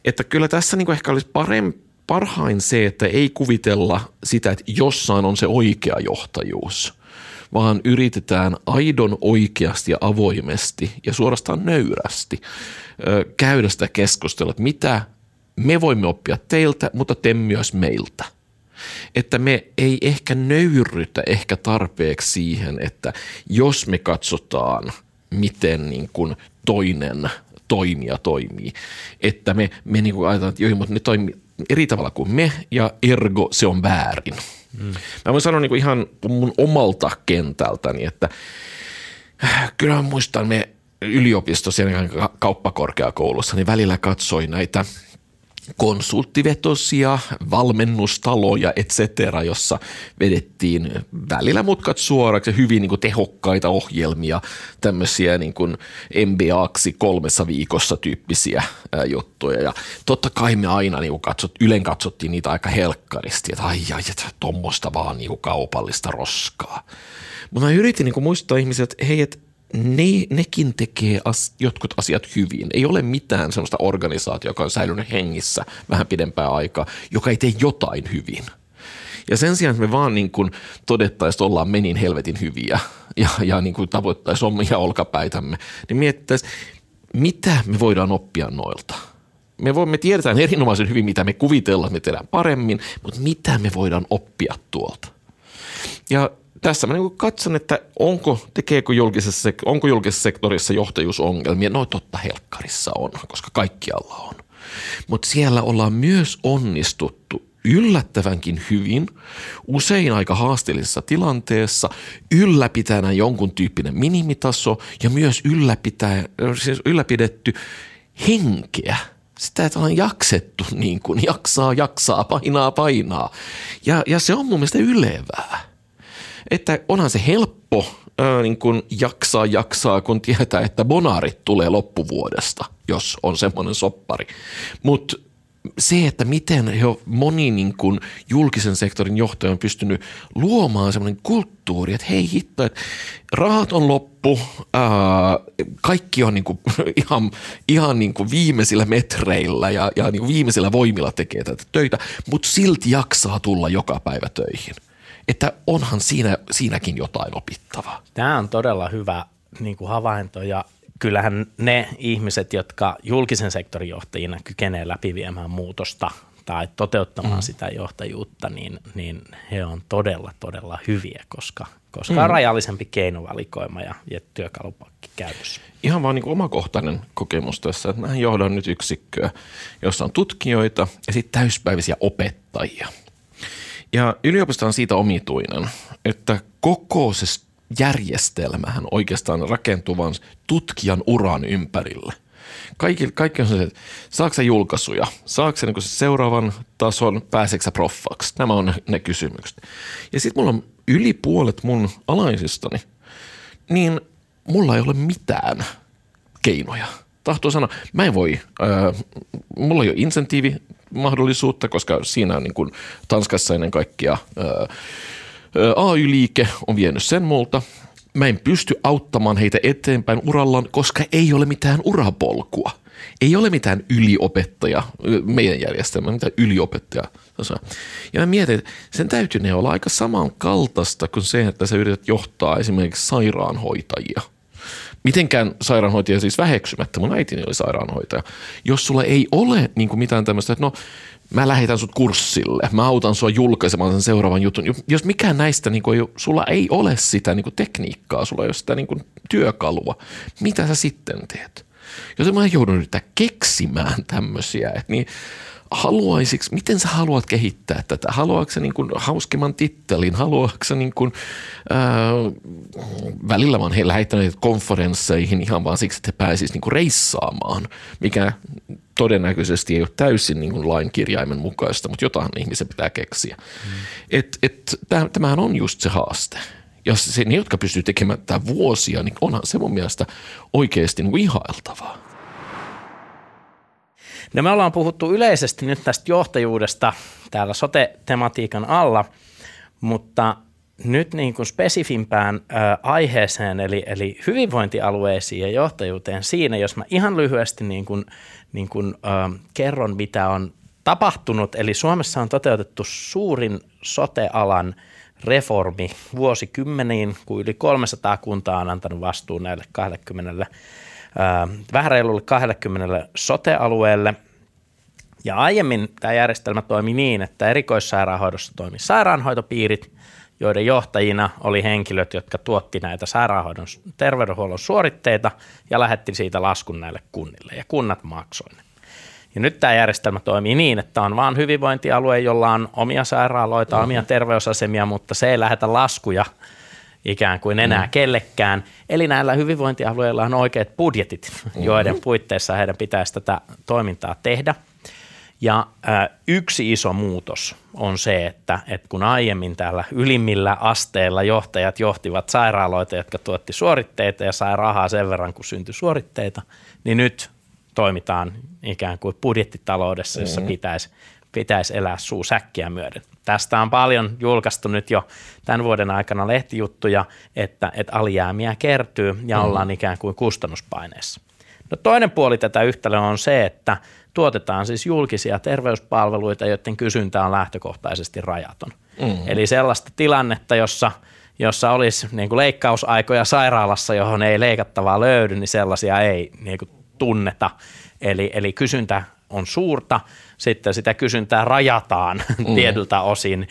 Että kyllä tässä niin kuin ehkä olisi parempi parhain se, että ei kuvitella sitä, että jossain on se oikea johtajuus, vaan yritetään aidon oikeasti ja avoimesti ja suorastaan nöyrästi käydä sitä keskustelua, että mitä me voimme oppia teiltä, mutta te myös meiltä. Että me ei ehkä nöyrytä ehkä tarpeeksi siihen, että jos me katsotaan, miten niin kuin toinen toimija toimii, että me, me niin kuin ajatellaan, että joo, mutta ne toimii, eri tavalla kuin me ja ergo se on väärin. Mm. Mä voin sanoa niin kuin ihan mun omalta kentältäni, että äh, kyllä mä muistan me yliopistossa ja kauppakorkeakoulussa, niin välillä katsoin näitä – konsulttivetosia, valmennustaloja, et cetera, jossa vedettiin välillä mutkat suoraksi ja hyvin niin kuin tehokkaita ohjelmia, tämmöisiä niin kuin MBAksi kolmessa viikossa tyyppisiä juttuja. Ja totta kai me aina niin katsot, ylen katsottiin niitä aika helkkaristi, että ai ai, että tuommoista vaan niin kuin kaupallista roskaa. Mutta mä yritin niin kuin muistuttaa ihmisiä, että hei, että ne, nekin tekee as, jotkut asiat hyvin. Ei ole mitään sellaista organisaatiota, joka on säilynyt hengissä vähän pidempää aikaa, joka ei tee jotain hyvin. Ja sen sijaan, että me vaan niin kuin todettaisiin, että ollaan menin helvetin hyviä ja, ja niin kuin tavoittaisiin omia olkapäitämme, niin mietittäisiin, mitä me voidaan oppia noilta. Me, voimme tiedetään erinomaisen hyvin, mitä me kuvitellaan, me tehdään paremmin, mutta mitä me voidaan oppia tuolta. Ja tässä mä niin katson, että onko, tekeekö julkisessa, onko julkisessa sektorissa johtajuusongelmia. No totta helkkarissa on, koska kaikkialla on. Mutta siellä ollaan myös onnistuttu yllättävänkin hyvin, usein aika haasteellisessa tilanteessa, ylläpitäänä jonkun tyyppinen minimitaso ja myös ylläpitää, siis ylläpidetty henkeä – sitä, että on jaksettu niin kuin jaksaa, jaksaa, painaa, painaa. Ja, ja se on mun mielestä ylevää. Että onhan se helppo ää, niin kuin jaksaa, jaksaa, kun tietää, että bonarit tulee loppuvuodesta, jos on semmoinen soppari. Mutta se, että miten he moni niin kuin julkisen sektorin johtaja on pystynyt luomaan semmoinen kulttuuri, että hei hitto, että rahat on loppu, ää, kaikki on niin kuin ihan, ihan niin kuin viimeisillä metreillä ja, ja niin kuin viimeisillä voimilla tekee tätä töitä, mutta silti jaksaa tulla joka päivä töihin. Että onhan siinä, siinäkin jotain opittavaa. Tämä on todella hyvä niin kuin havainto ja kyllähän ne ihmiset, jotka julkisen sektorin johtajina kykenee läpiviemään muutosta tai toteuttamaan mm. sitä johtajuutta, niin, niin he on todella, todella hyviä, koska, koska mm. on rajallisempi keinovalikoima ja, ja työkalupakki käytössä. Ihan vaan niin omakohtainen kokemus tässä, että mä johdan nyt yksikköä, jossa on tutkijoita ja sitten täyspäiväisiä opettajia. Ja yliopisto on siitä omituinen, että koko se järjestelmähän oikeastaan rakentuvan tutkijan uran ympärille. Kaikki, kaikki on se, että saako julkaisuja, saako niin se seuraavan tason, pääseekö proffaksi? Nämä on ne, ne kysymykset. Ja sitten mulla on yli puolet mun alaisistani, niin mulla ei ole mitään keinoja. Tahtoo sanoa, mä en voi, äh, mulla ei ole insentiivi mahdollisuutta, koska siinä on niin kuin Tanskassa ennen kaikkea äh, AY-liike on vienyt sen multa. Mä en pysty auttamaan heitä eteenpäin urallaan, koska ei ole mitään urapolkua. Ei ole mitään yliopettaja, meidän järjestelmä, mitään yliopettaja. Ja mä mietin, että sen täytyy ne olla aika samankaltaista kuin se, että sä yrität johtaa esimerkiksi sairaanhoitajia – mitenkään sairaanhoitaja siis väheksymättä, mun äitini oli sairaanhoitaja. Jos sulla ei ole niin kuin mitään tämmöistä, että no mä lähetän sut kurssille, mä autan sua julkaisemaan sen seuraavan jutun. Jos mikään näistä, niin kuin, sulla ei ole sitä niin kuin tekniikkaa, sulla ei ole sitä niin kuin työkalua, mitä sä sitten teet? Jos mä joudun yrittää keksimään tämmöisiä, että niin haluaisiksi, miten sä haluat kehittää tätä? Haluatko sä niin kuin hauskemman tittelin? Haluatko sä niin kuin, ää, välillä vaan he lähettäneet konferensseihin ihan vaan siksi, että he pääsisivät niin reissaamaan, mikä todennäköisesti ei ole täysin niin kuin lain kirjaimen mukaista, mutta jotain ihmisen pitää keksiä. Mm. Et, et, tämähän on just se haaste. Ja se, ne, jotka pystyy tekemään tätä vuosia, niin onhan se mun mielestä oikeasti niin ihailtavaa. No me ollaan puhuttu yleisesti nyt tästä johtajuudesta täällä sote-tematiikan alla, mutta nyt niin kuin spesifimpään ö, aiheeseen, eli, eli hyvinvointialueisiin ja johtajuuteen siinä, jos mä ihan lyhyesti niin kuin, niin kuin, ö, kerron, mitä on tapahtunut. Eli Suomessa on toteutettu suurin sotealan reformi vuosikymmeniin, kun yli 300 kuntaa on antanut vastuun näille 20 vähän reilulle 20 sote-alueelle. Ja aiemmin tämä järjestelmä toimi niin, että erikoissairaanhoidossa toimi sairaanhoitopiirit, joiden johtajina oli henkilöt, jotka tuotti näitä sairaanhoidon terveydenhuollon suoritteita ja lähetti siitä laskun näille kunnille ja kunnat maksoivat. Ja nyt tämä järjestelmä toimii niin, että on vain hyvinvointialue, jolla on omia sairaaloita, omia terveysasemia, mutta se ei lähetä laskuja – ikään kuin enää mm. kellekään. Eli näillä hyvinvointialueilla on oikeat budjetit, mm-hmm. joiden puitteissa heidän pitäisi tätä toimintaa tehdä. Ja äh, yksi iso muutos on se, että, että kun aiemmin täällä ylimmillä asteilla johtajat johtivat sairaaloita, jotka tuotti suoritteita ja sai rahaa sen verran, kun syntyi suoritteita, niin nyt toimitaan ikään kuin budjettitaloudessa, jossa mm-hmm. pitäisi, pitäisi elää suu säkkiä myöden. Tästä on paljon julkaistu nyt jo tämän vuoden aikana lehtijuttuja, että, että alijäämiä kertyy ja mm. ollaan ikään kuin kustannuspaineessa. No toinen puoli tätä yhtälöä on se, että tuotetaan siis julkisia terveyspalveluita, joiden kysyntä on lähtökohtaisesti rajaton. Mm. Eli sellaista tilannetta, jossa, jossa olisi niin kuin leikkausaikoja sairaalassa, johon ei leikattavaa löydy, niin sellaisia ei niin kuin tunneta. Eli, eli kysyntä on suurta, sitten sitä kysyntää rajataan mm. tietyltä osin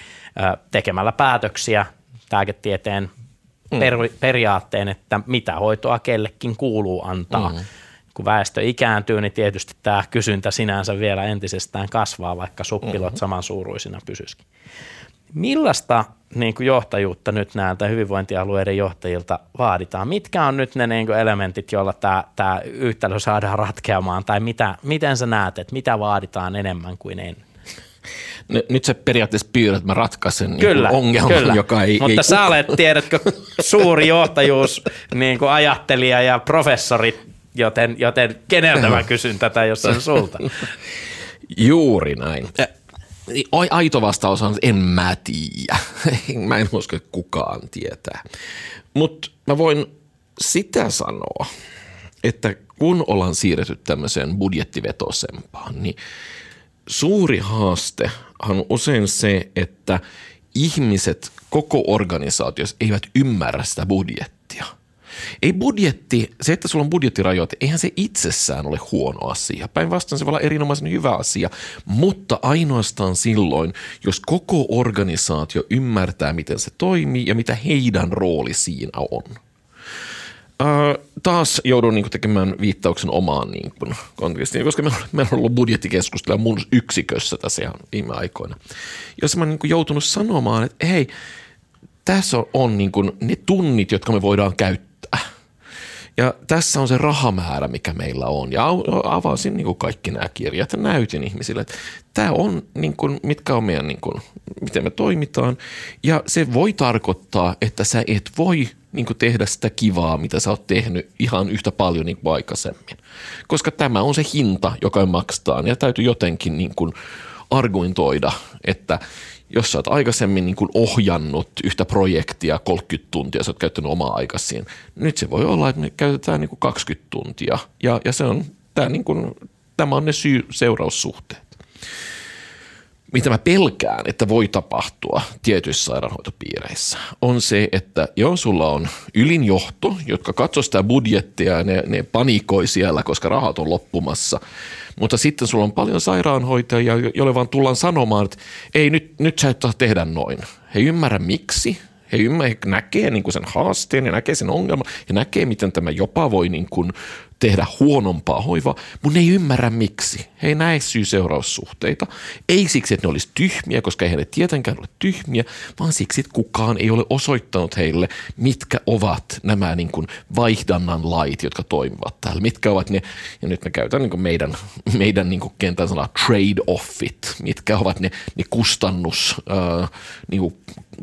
tekemällä päätöksiä lääketieteen per, periaatteen, että mitä hoitoa kellekin kuuluu antaa. Mm. Kun väestö ikääntyy, niin tietysti tämä kysyntä sinänsä vielä entisestään kasvaa, vaikka suppilot mm-hmm. samansuuruisina pysyisikin. Millaista niin kuin johtajuutta nyt näiltä hyvinvointialueiden johtajilta vaaditaan? Mitkä on nyt ne niin kuin elementit, joilla tämä, tämä yhtälö saadaan ratkeamaan? Tai mitä, miten sä näet, että mitä vaaditaan enemmän kuin ennen? nyt se periaatteessa pyydät, että mä ratkaisen niin kyllä, ongelman, kyllä. joka ei Mutta ei sä olet, tiedätkö, suuri johtajuus, niin kuin ajattelija ja professori, joten, joten keneltä mä kysyn tätä, jos sen sulta? Juuri näin. Aito vastaus on, en mä tiedä. mä en usko, että kukaan tietää. Mutta mä voin sitä sanoa, että kun ollaan siirretty tämmöiseen budjettivetosempaan, niin suuri haaste on usein se, että ihmiset koko organisaatiossa eivät ymmärrä sitä budjettia – ei budjetti, se että sulla on budjettirajoite, eihän se itsessään ole huono asia. Päinvastoin se voi olla erinomaisen hyvä asia, mutta ainoastaan silloin, jos koko organisaatio ymmärtää, miten se toimii ja mitä heidän rooli siinä on. Uh, taas joudun niin tekemään viittauksen omaan niin kuin, kontekstiin, koska meillä on, meillä on ollut budjettikeskustelua mun yksikössä tässä ihan viime aikoina, jossa mä oon niin joutunut sanomaan, että hei, tässä on, on niin kuin, ne tunnit, jotka me voidaan käyttää ja tässä on se rahamäärä, mikä meillä on. Ja avasin niin kuin kaikki nämä kirjat ja näytin ihmisille, että tämä on, niin kuin, mitkä on meidän, niin kuin, miten me toimitaan. Ja se voi tarkoittaa, että sä et voi niin kuin tehdä sitä kivaa, mitä sä oot tehnyt ihan yhtä paljon niin kuin aikaisemmin. Koska tämä on se hinta, joka maksetaan ja täytyy jotenkin niin kuin argumentoida, että – jos sä oot aikaisemmin niin ohjannut yhtä projektia 30 tuntia, sä oot käyttänyt omaa aikasiin. Nyt se voi olla, että me käytetään niin kuin 20 tuntia ja, ja se on, tämä, niin kuin, tämä on ne syy-seuraussuhteet. Mitä mä pelkään, että voi tapahtua tietyissä sairaanhoitopiireissä, on se, että joo, sulla on ylinjohto, jotka katsoo sitä budjettia ja ne, ne panikoi siellä, koska rahat on loppumassa – mutta sitten sulla on paljon sairaanhoitajia, joille vaan tullaan sanomaan, että ei nyt, nyt sä et saa tehdä noin. He ymmärrä miksi, he, ymmärrä, he näkee niin kuin sen haasteen ja näkee sen ongelman ja näkee, miten tämä jopa voi niin kuin tehdä huonompaa hoivaa, mutta ne ei ymmärrä miksi. He ei näe syy-seuraussuhteita. Ei siksi, että ne olisi tyhmiä, koska eihän ne tietenkään ole tyhmiä, vaan siksi, että kukaan ei ole osoittanut heille, mitkä ovat nämä niin kuin vaihdannan lait, jotka toimivat täällä. Mitkä ovat ne, ja nyt me käytän niin kuin meidän, meidän niin kuin kentän sanaa trade-offit, mitkä ovat ne, ne kustannuskohteet. Äh, niin kuin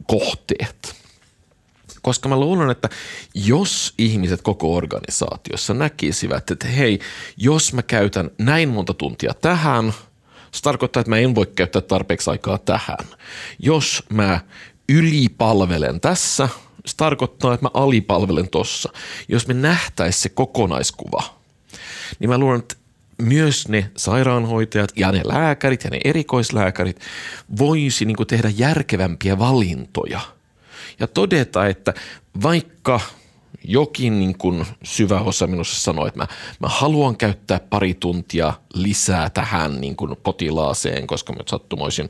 kohteet koska mä luulen, että jos ihmiset koko organisaatiossa näkisivät, että hei, jos mä käytän näin monta tuntia tähän, se tarkoittaa, että mä en voi käyttää tarpeeksi aikaa tähän. Jos mä ylipalvelen tässä, se tarkoittaa, että mä alipalvelen tossa. Jos me nähtäisi se kokonaiskuva, niin mä luulen, että myös ne sairaanhoitajat ja ne lääkärit ja ne erikoislääkärit voisi niin tehdä järkevämpiä valintoja – ja todeta, että vaikka jokin niin kuin syvä osa minussa sanoi, että mä, mä haluan käyttää pari tuntia lisää tähän niin kuin potilaaseen, koska mä sattumoisin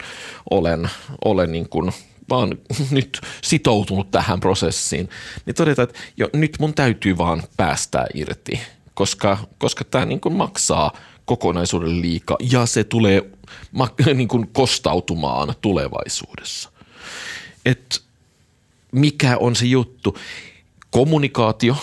olen, olen niin kuin vaan nyt sitoutunut tähän prosessiin, niin todeta, että jo, nyt mun täytyy vaan päästää irti, koska, koska tämä niin kuin maksaa kokonaisuuden liikaa ja se tulee niin kuin kostautumaan tulevaisuudessa. Että mikä on se juttu. Kommunikaatio,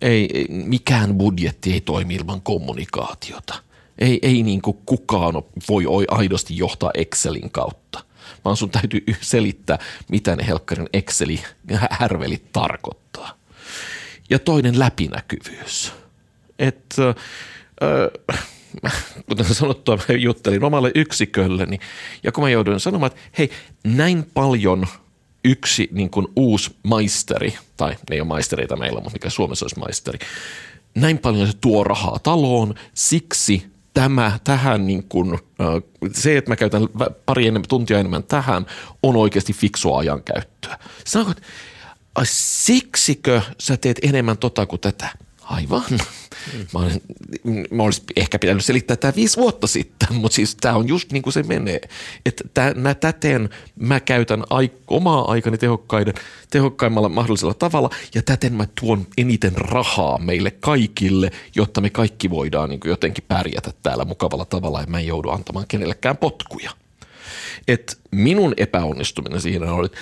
ei, mikään budjetti ei toimi ilman kommunikaatiota. Ei, ei niin kuin kukaan voi aidosti johtaa Excelin kautta, vaan sun täytyy selittää, mitä ne helkkarin Exceli härvelit tarkoittaa. Ja toinen läpinäkyvyys. Että äh, kuten sanottua, mä juttelin omalle yksikölleni, ja kun mä jouduin sanomaan, että hei, näin paljon – yksi niin kuin uusi maisteri, tai ne ei ole maistereita meillä, mutta mikä Suomessa olisi maisteri, näin paljon se tuo rahaa taloon, siksi tämä, tähän niin kuin, se, että mä käytän pari enemmän, tuntia enemmän tähän, on oikeasti fiksua ajankäyttöä. Sanoinko, että siksikö sä teet enemmän tota kuin tätä? Aivan. Mä, olisin, mä olisin ehkä pitänyt selittää tämä viisi vuotta sitten, mutta siis tämä on just niin kuin se menee. Että täten mä käytän ai, omaa aikani tehokkaiden, tehokkaimmalla mahdollisella tavalla ja täten mä tuon eniten rahaa meille kaikille, jotta me kaikki voidaan niin kuin jotenkin pärjätä täällä mukavalla tavalla ja mä en joudu antamaan kenellekään potkuja että minun epäonnistuminen siinä oli, että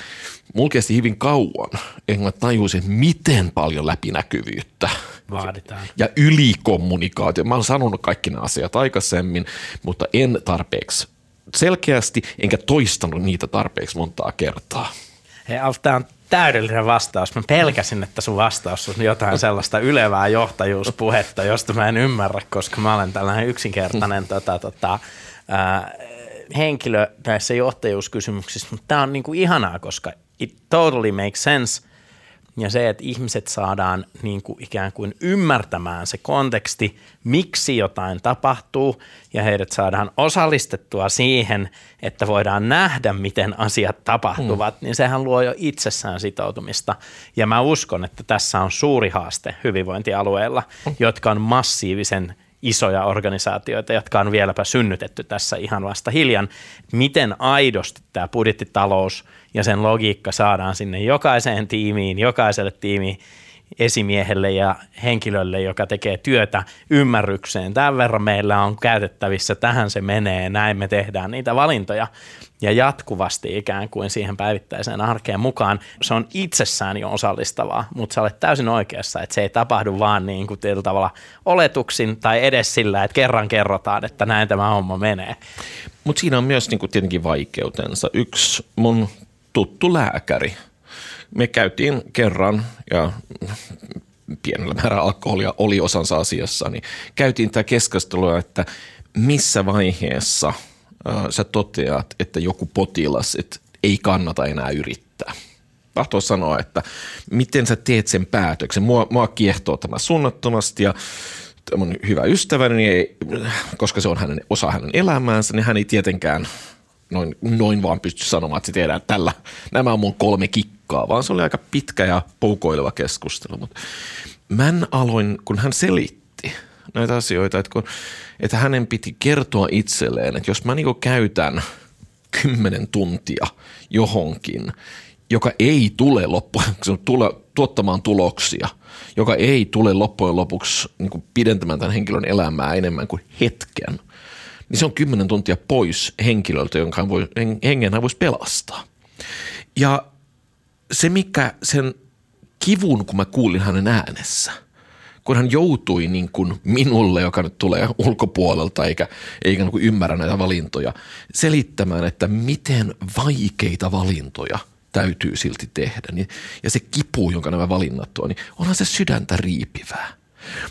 mulla kesti hyvin kauan, että mä tajusin, miten paljon läpinäkyvyyttä vaaditaan. Ja ylikommunikaatio. Mä oon sanonut kaikki nämä asiat aikaisemmin, mutta en tarpeeksi selkeästi, enkä toistanut niitä tarpeeksi montaa kertaa. Hei Alf, tämä on täydellinen vastaus. Mä pelkäsin, että sun vastaus on jotain sellaista ylevää johtajuuspuhetta, josta mä en ymmärrä, koska mä olen tällainen yksinkertainen tota, tota, ää, henkilö näissä johtajuuskysymyksissä, mutta tämä on niin kuin ihanaa, koska it totally makes sense. Ja se, että ihmiset saadaan niin kuin ikään kuin ymmärtämään se konteksti, miksi jotain tapahtuu, ja heidät saadaan osallistettua siihen, että voidaan nähdä, miten asiat tapahtuvat, mm. niin sehän luo jo itsessään sitoutumista. Ja mä uskon, että tässä on suuri haaste hyvinvointialueilla, mm. jotka on massiivisen – isoja organisaatioita, jotka on vieläpä synnytetty tässä ihan vasta hiljan. Miten aidosti tämä budjettitalous ja sen logiikka saadaan sinne jokaiseen tiimiin, jokaiselle tiimiin esimiehelle ja henkilölle, joka tekee työtä ymmärrykseen. Tämän verran meillä on käytettävissä, tähän se menee, näin me tehdään niitä valintoja ja jatkuvasti ikään kuin siihen päivittäiseen arkeen mukaan. Se on itsessään jo osallistavaa, mutta sä olet täysin oikeassa, että se ei tapahdu vaan niin kuin tavalla oletuksin tai edes sillä, että kerran kerrotaan, että näin tämä homma menee. Mutta siinä on myös niin kuin tietenkin vaikeutensa. Yksi mun tuttu lääkäri, me käytiin kerran ja pienellä määrällä alkoholia oli osansa asiassa, niin käytiin tämä keskustelua, että missä vaiheessa – sä toteat, että joku potilas että ei kannata enää yrittää. Tahtoo sanoa, että miten sä teet sen päätöksen. Mua, mua kiehtoo tämä suunnattomasti ja mun hyvä ystäväni, ei, koska se on hänen, osa hänen elämäänsä, niin hän ei tietenkään noin, noin vaan pysty sanomaan, että se tehdään tällä. Nämä on mun kolme kikkaa, vaan se oli aika pitkä ja poukoileva keskustelu. Mutta mä aloin, kun hän selitti näitä asioita, että kun – että hänen piti kertoa itselleen, että jos mä niin käytän kymmenen tuntia johonkin, joka ei tule loppujen tule, tuottamaan tuloksia, joka ei tule loppujen lopuksi niin pidentämään tämän henkilön elämää enemmän kuin hetken, niin se on kymmenen tuntia pois henkilöltä, jonka hän voi, hengen hän voisi pelastaa. Ja se, mikä sen kivun, kun mä kuulin hänen äänessä – kun hän joutui niin kuin minulle, joka nyt tulee ulkopuolelta eikä, eikä niin kuin ymmärrä näitä valintoja, selittämään, että miten vaikeita valintoja täytyy silti tehdä. Niin, ja se kipu, jonka nämä valinnat on, niin onhan se sydäntä riipivää.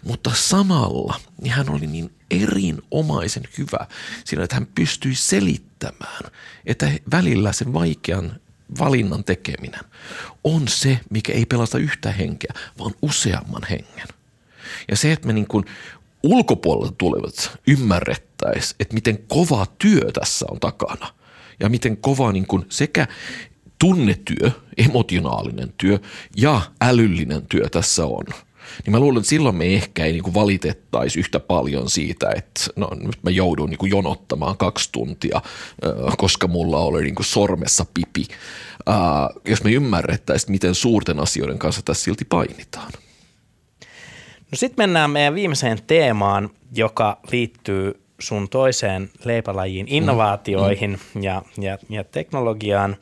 Mutta samalla niin hän oli niin erinomaisen hyvä siinä, että hän pystyi selittämään, että välillä sen vaikean valinnan tekeminen on se, mikä ei pelasta yhtä henkeä, vaan useamman hengen. Ja se, että me niin kuin ulkopuolelta tulevat ymmärrettäisiin, että miten kova työ tässä on takana ja miten kova niin kuin sekä tunnetyö, emotionaalinen työ ja älyllinen työ tässä on. Niin mä luulen, että silloin me ehkä ei niin valitettaisi yhtä paljon siitä, että no, nyt mä joudun niin jonottamaan kaksi tuntia, koska mulla oli niin sormessa pipi. Jos me ymmärrettäisiin, miten suurten asioiden kanssa tässä silti painitaan. No sitten mennään meidän viimeiseen teemaan, joka liittyy sun toiseen leipälajiin, innovaatioihin mm. ja, ja, ja teknologiaan.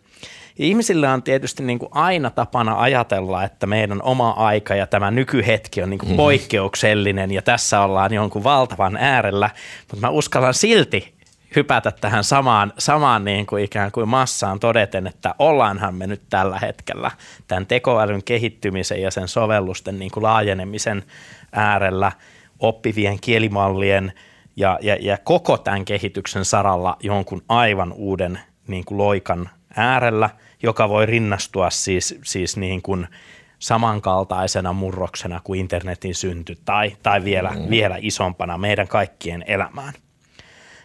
Ihmisillä on tietysti niin kuin aina tapana ajatella, että meidän oma aika ja tämä nykyhetki on niin kuin mm. poikkeuksellinen ja tässä ollaan jonkun valtavan äärellä, mutta mä uskallan silti hypätä tähän samaan, samaan niin kuin ikään kuin massaan todeten, että ollaanhan me nyt tällä hetkellä tämän tekoälyn kehittymisen ja sen sovellusten niin kuin laajenemisen äärellä, oppivien kielimallien ja, ja, ja koko tämän kehityksen saralla jonkun aivan uuden niin kuin loikan äärellä, joka voi rinnastua siis, siis niin kuin samankaltaisena murroksena kuin internetin synty tai, tai vielä, mm. vielä isompana meidän kaikkien elämään.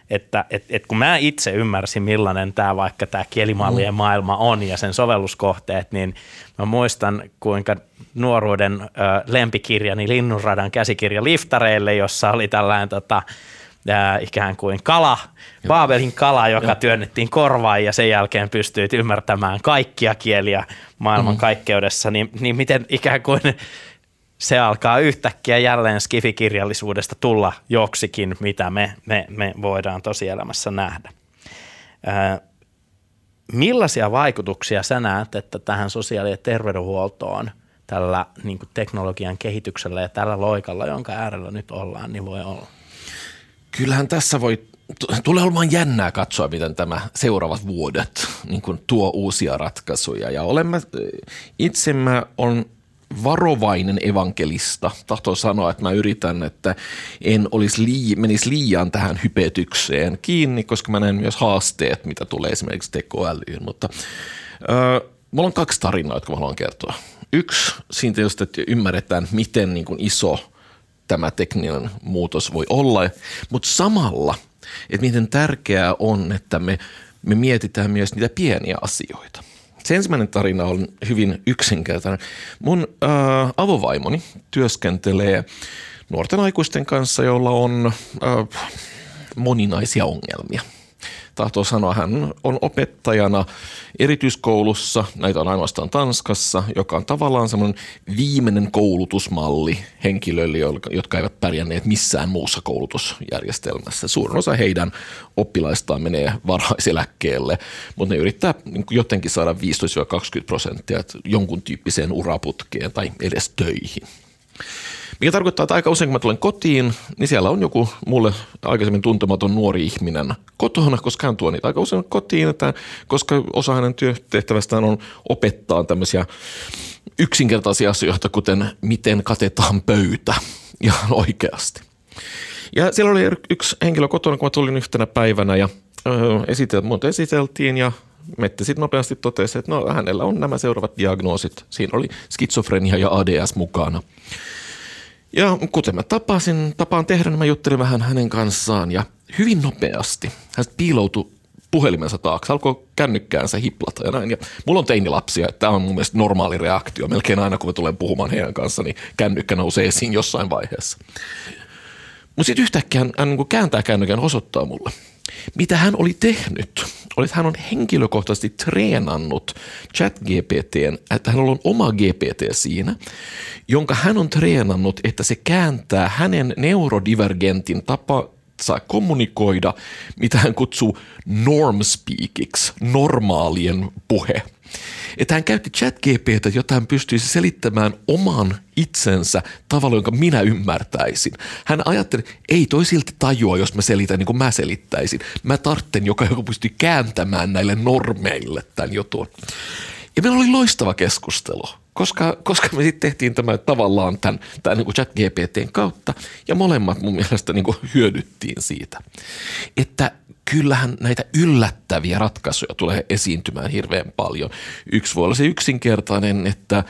että et, et kun mä itse ymmärsin, millainen tämä vaikka tämä kielimallien mm. maailma on ja sen sovelluskohteet, niin mä muistan, kuinka nuoruuden ö, lempikirjani Linnunradan käsikirja Liftareille, jossa oli tällainen tota, äh, ikään kuin kala, Baabelin kala, joka Joo. työnnettiin korvaan ja sen jälkeen pystyit ymmärtämään kaikkia kieliä maailman mm. kaikkeudessa, niin, niin miten ikään kuin se alkaa yhtäkkiä jälleen skifikirjallisuudesta tulla joksikin, mitä me, me, me voidaan tosielämässä nähdä. Äh, millaisia vaikutuksia sä näet, että tähän sosiaali- ja terveydenhuoltoon tällä niin teknologian kehityksellä ja tällä loikalla, jonka äärellä nyt ollaan, niin voi olla? Kyllähän tässä voi, tulee olemaan jännää katsoa, miten tämä seuraavat vuodet niin kuin tuo uusia ratkaisuja. Ja olemme, itse mä on varovainen evankelista. Tahto sanoa, että mä yritän, että en olisi lii, menisi liian tähän hypetykseen kiinni, koska mä näen myös haasteet, mitä tulee esimerkiksi tekoälyyn. Mutta äh, mulla on kaksi tarinaa, jotka mä haluan kertoa. Yksi siitä just, että ymmärretään, miten niin kuin iso – tämä tekninen muutos voi olla, mutta samalla, että miten tärkeää on, että me, me mietitään myös niitä pieniä asioita. Se ensimmäinen tarina on hyvin yksinkertainen. Mun äh, avovaimoni työskentelee nuorten aikuisten kanssa, joilla on äh, moninaisia ongelmia – tahtoo sanoa, hän on opettajana erityiskoulussa, näitä on ainoastaan Tanskassa, joka on tavallaan semmoinen viimeinen koulutusmalli henkilöille, jotka eivät pärjänneet missään muussa koulutusjärjestelmässä. Suurin osa heidän oppilaistaan menee varhaiseläkkeelle, mutta ne yrittää niin jotenkin saada 15-20 prosenttia jonkun tyyppiseen uraputkeen tai edes töihin. Mikä tarkoittaa, että aika usein kun mä tulen kotiin, niin siellä on joku mulle aikaisemmin tuntematon nuori ihminen kotona, koska hän tuo niitä aika usein kotiin, että, koska osa hänen työtehtävästään on opettaa tämmöisiä yksinkertaisia asioita, kuten miten katetaan pöytä ihan oikeasti. Ja siellä oli yksi henkilö kotona, kun mä tulin yhtenä päivänä ja esitel, monta esiteltiin ja Mette sitten nopeasti totesi, että no, hänellä on nämä seuraavat diagnoosit. Siinä oli skitsofrenia ja ADS mukana. Ja kuten mä tapasin, tapaan tehdä, niin mä juttelin vähän hänen kanssaan ja hyvin nopeasti hän piiloutui puhelimensa taakse, alkoi kännykkäänsä hiplata ja näin. Ja mulla on teinilapsia, että tämä on mun mielestä normaali reaktio. Melkein aina kun mä tulen puhumaan heidän kanssa, niin kännykkä nousee esiin jossain vaiheessa. Mutta sitten yhtäkkiä hän, hän niin kääntää kännykän osoittaa mulle – mitä hän oli tehnyt, oli, että hän on henkilökohtaisesti treenannut chat-GPTn, että hän on oma GPT siinä, jonka hän on treenannut, että se kääntää hänen neurodivergentin tapa saa kommunikoida, mitä hän kutsuu norm speakiksi, normaalien puhe – että hän käytti chat-GPtä, jotta hän pystyisi selittämään oman itsensä tavalla, jonka minä ymmärtäisin. Hän ajatteli, ei toi silti tajua, jos mä selitän niin kuin mä selittäisin. Mä tartten, joka, joka pystyy kääntämään näille normeille tämän jutun. Ja meillä oli loistava keskustelu, koska, koska me sitten tehtiin tämä tavallaan tämän, tämän niin chat GPTn kautta ja molemmat mun mielestä niin hyödyttiin siitä. Että kyllähän näitä yllättäviä ratkaisuja tulee esiintymään hirveän paljon. Yksi voi olla se yksinkertainen, että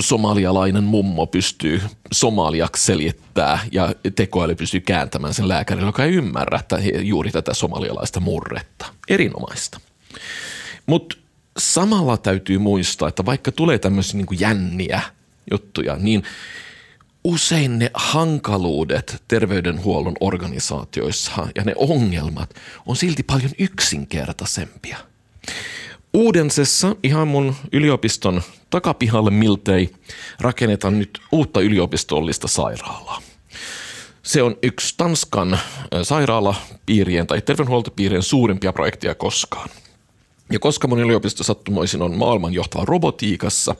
somalialainen mummo pystyy somaliaksi selittää ja tekoäly pystyy kääntämään sen lääkärin, joka ei ymmärrä juuri tätä somalialaista murretta. Erinomaista. Mutta samalla täytyy muistaa, että vaikka tulee tämmöisiä niin jänniä juttuja, niin – usein ne hankaluudet terveydenhuollon organisaatioissa ja ne ongelmat on silti paljon yksinkertaisempia. Uudensessa, ihan mun yliopiston takapihalle miltei, rakennetaan nyt uutta yliopistollista sairaalaa. Se on yksi Tanskan sairaalapiirien tai terveydenhuoltopiirien suurimpia projekteja koskaan – ja koska mun yliopisto sattumoisin on maailman johtava robotiikassa,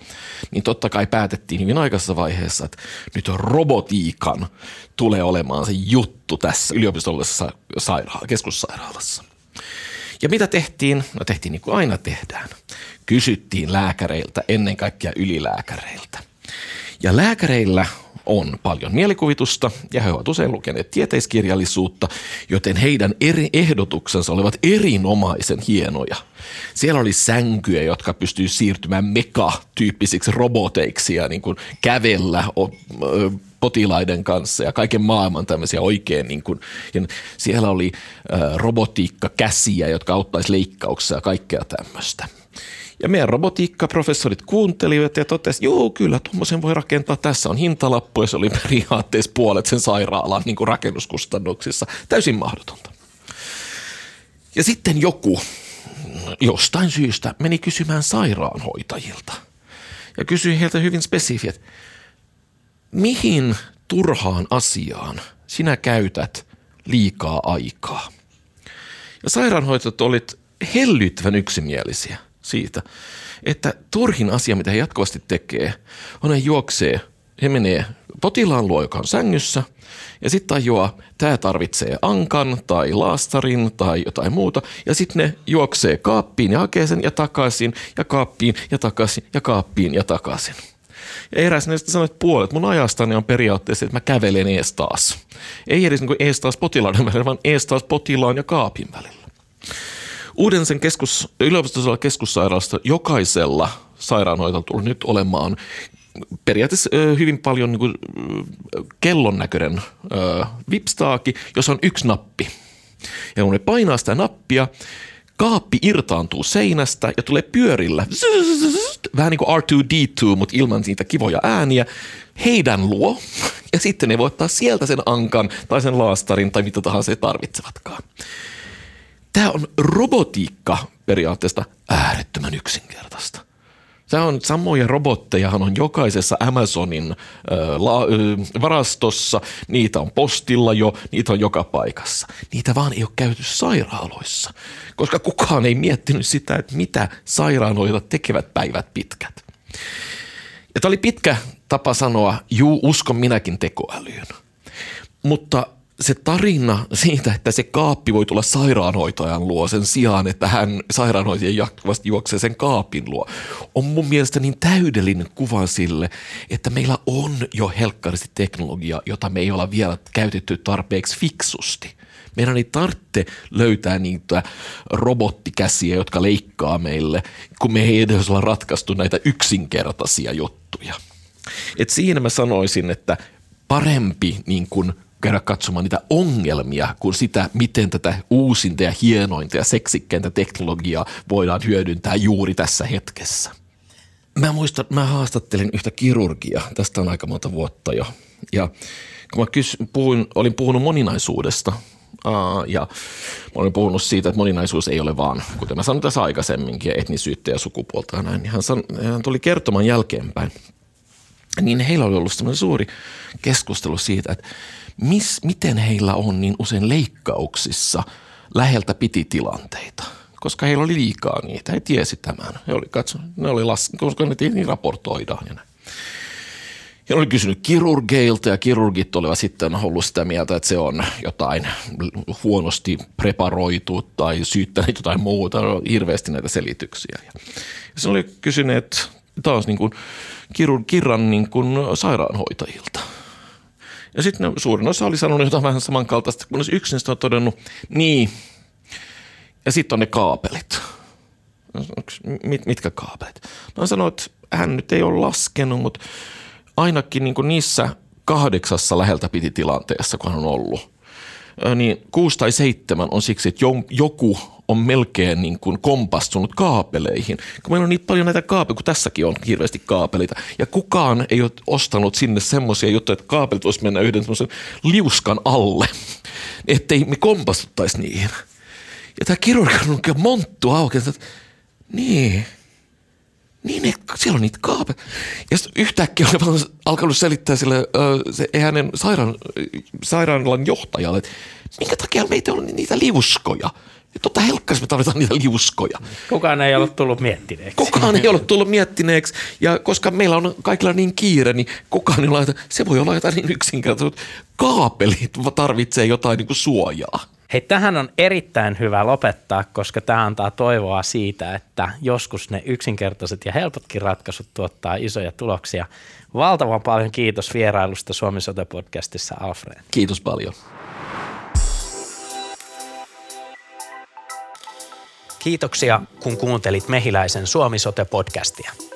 niin totta kai päätettiin hyvin aikaisessa vaiheessa, että nyt robotiikan tulee olemaan se juttu tässä yliopistollisessa sairaala, keskussairaalassa. Ja mitä tehtiin? No tehtiin niin kuin aina tehdään. Kysyttiin lääkäreiltä, ennen kaikkea ylilääkäreiltä. Ja lääkäreillä on paljon mielikuvitusta ja he ovat usein lukeneet tieteiskirjallisuutta, joten heidän eri ehdotuksensa olivat erinomaisen hienoja. Siellä oli sänkyjä, jotka pystyy siirtymään meka-tyyppisiksi roboteiksi ja niin kuin kävellä potilaiden kanssa ja kaiken maailman tämmöisiä oikein niin kuin, ja siellä oli robotiikkakäsiä, jotka auttaisi leikkauksessa ja kaikkea tämmöistä. Ja meidän robotiikkaprofessorit kuuntelivat ja totesivat, joo kyllä, tuommoisen voi rakentaa, tässä on hintalappu ja se oli periaatteessa puolet sen sairaalan niin rakennuskustannuksissa. Täysin mahdotonta. Ja sitten joku jostain syystä meni kysymään sairaanhoitajilta ja kysyi heiltä hyvin spesifiet, mihin turhaan asiaan sinä käytät liikaa aikaa? Ja sairaanhoitajat olivat hellyttävän yksimielisiä – siitä, että turhin asia, mitä he jatkuvasti tekee, on he juoksee, he menee potilaan luo, joka on sängyssä, ja sitten tajuaa, tämä tarvitsee ankan tai laastarin tai jotain muuta, ja sitten ne juoksee kaappiin ja hakee sen ja takaisin ja kaappiin ja takaisin ja kaappiin ja takaisin. Ja eräs näistä sanoi, että puolet mun ajastani on periaatteessa, että mä kävelen ees taas. Ei edes niin ees taas potilaan välillä, vaan ees taas potilaan ja kaapin välillä. Uudensen keskus, yliopistollisella keskussairaalasta jokaisella sairaanhoitajalla tulee nyt olemaan periaatteessa hyvin paljon niin kuin, kellon näköinen vipstaaki, jossa on yksi nappi. Ja kun ne painaa sitä nappia, kaappi irtaantuu seinästä ja tulee pyörillä, vähän niin kuin R2D2, mutta ilman siitä kivoja ääniä, heidän luo. Ja sitten ne voi ottaa sieltä sen ankan tai sen laastarin tai mitä tahansa he tarvitsevatkaan. Tämä on robotiikka periaatteesta äärettömän yksinkertaista. Tämä on samoja robottejahan on jokaisessa Amazonin ö, la, ö, varastossa, niitä on postilla jo, niitä on joka paikassa. Niitä vaan ei ole käyty sairaaloissa, koska kukaan ei miettinyt sitä, että mitä sairaanhoitajat tekevät päivät pitkät. Ja tämä oli pitkä tapa sanoa, juu, uskon minäkin tekoälyyn. Mutta se tarina siitä, että se kaappi voi tulla sairaanhoitajan luo sen sijaan, että hän sairaanhoitaja jatkuvasti juoksee sen kaapin luo, on mun mielestä niin täydellinen kuva sille, että meillä on jo helkkaristi teknologia, jota me ei olla vielä käytetty tarpeeksi fiksusti. Meidän ei tarvitse löytää niitä robottikäsiä, jotka leikkaa meille, kun me ei edes olla ratkaistu näitä yksinkertaisia juttuja. Et siinä mä sanoisin, että parempi niin kuin käydä katsomaan niitä ongelmia kuin sitä, miten tätä uusinta ja hienointa ja seksikkäintä teknologiaa voidaan hyödyntää juuri tässä hetkessä. Mä muistan, mä haastattelin yhtä kirurgia, tästä on aika monta vuotta jo. Ja kun mä kys, puhuin, olin puhunut moninaisuudesta Uh, ja mä olin puhunut siitä, että moninaisuus ei ole vaan, kuten mä sanoin tässä aikaisemminkin, etnisyyttä ja sukupuolta ja näin. Niin hän, san, hän tuli kertomaan jälkeenpäin, niin heillä oli ollut semmoinen suuri keskustelu siitä, että mis, miten heillä on niin usein leikkauksissa läheltä piti tilanteita koska heillä oli liikaa niitä. He tiesi tämän. He oli katsonut, ne oli las, koska ne niin raportoidaan ja näin. He oli kysynyt kirurgeilta ja kirurgit olivat sitten ollut sitä mieltä, että se on jotain huonosti preparoitu tai syyttäneet jotain muuta. Hirveästi näitä selityksiä. Ja se oli kysyneet taas niin kuin kirurgin niin kuin sairaanhoitajilta – ja sitten suurin osa oli sanonut jotain vähän samankaltaista, kunnes yksi niistä on todennut, niin, ja sitten on ne kaapelit. Mit, mitkä kaapelit? No sanoi, että hän nyt ei ole laskenut, mutta ainakin niin niissä kahdeksassa läheltä piti tilanteessa, kun hän on ollut, niin kuusi tai seitsemän on siksi, että joku on melkein niin kuin kompastunut kaapeleihin. Kun meillä on niin paljon näitä kaapeleita, kun tässäkin on hirveästi kaapeleita, ja kukaan ei ole ostanut sinne semmoisia juttuja, että kaapelit voisi mennä yhden semmoisen liuskan alle, ettei me kompastuttaisi niihin. Ja tämä kirurgi on monttu auki, että niin, niin, ne, siellä on niitä kaapeleita. Ja sitten yhtäkkiä on alkanut selittää sille se, hänen sairaan, sairaalan johtajalle, että minkä takia meitä on niitä liuskoja. Totta helkkas me tarvitaan niitä liuskoja. Kukaan ei ole tullut miettineeksi. Kukaan ei ole tullut miettineeksi. Ja koska meillä on kaikilla niin kiire, niin kukaan ei ole, se voi olla jotain niin yksinkertaista. Kaapelit tarvitsee jotain niin kuin suojaa. Hei, tähän on erittäin hyvä lopettaa, koska tämä antaa toivoa siitä, että joskus ne yksinkertaiset ja helpotkin ratkaisut tuottaa isoja tuloksia. Valtavan paljon kiitos vierailusta Suomi Sote-podcastissa, Alfred. Kiitos paljon. Kiitoksia, kun kuuntelit Mehiläisen Suomi Sote-podcastia.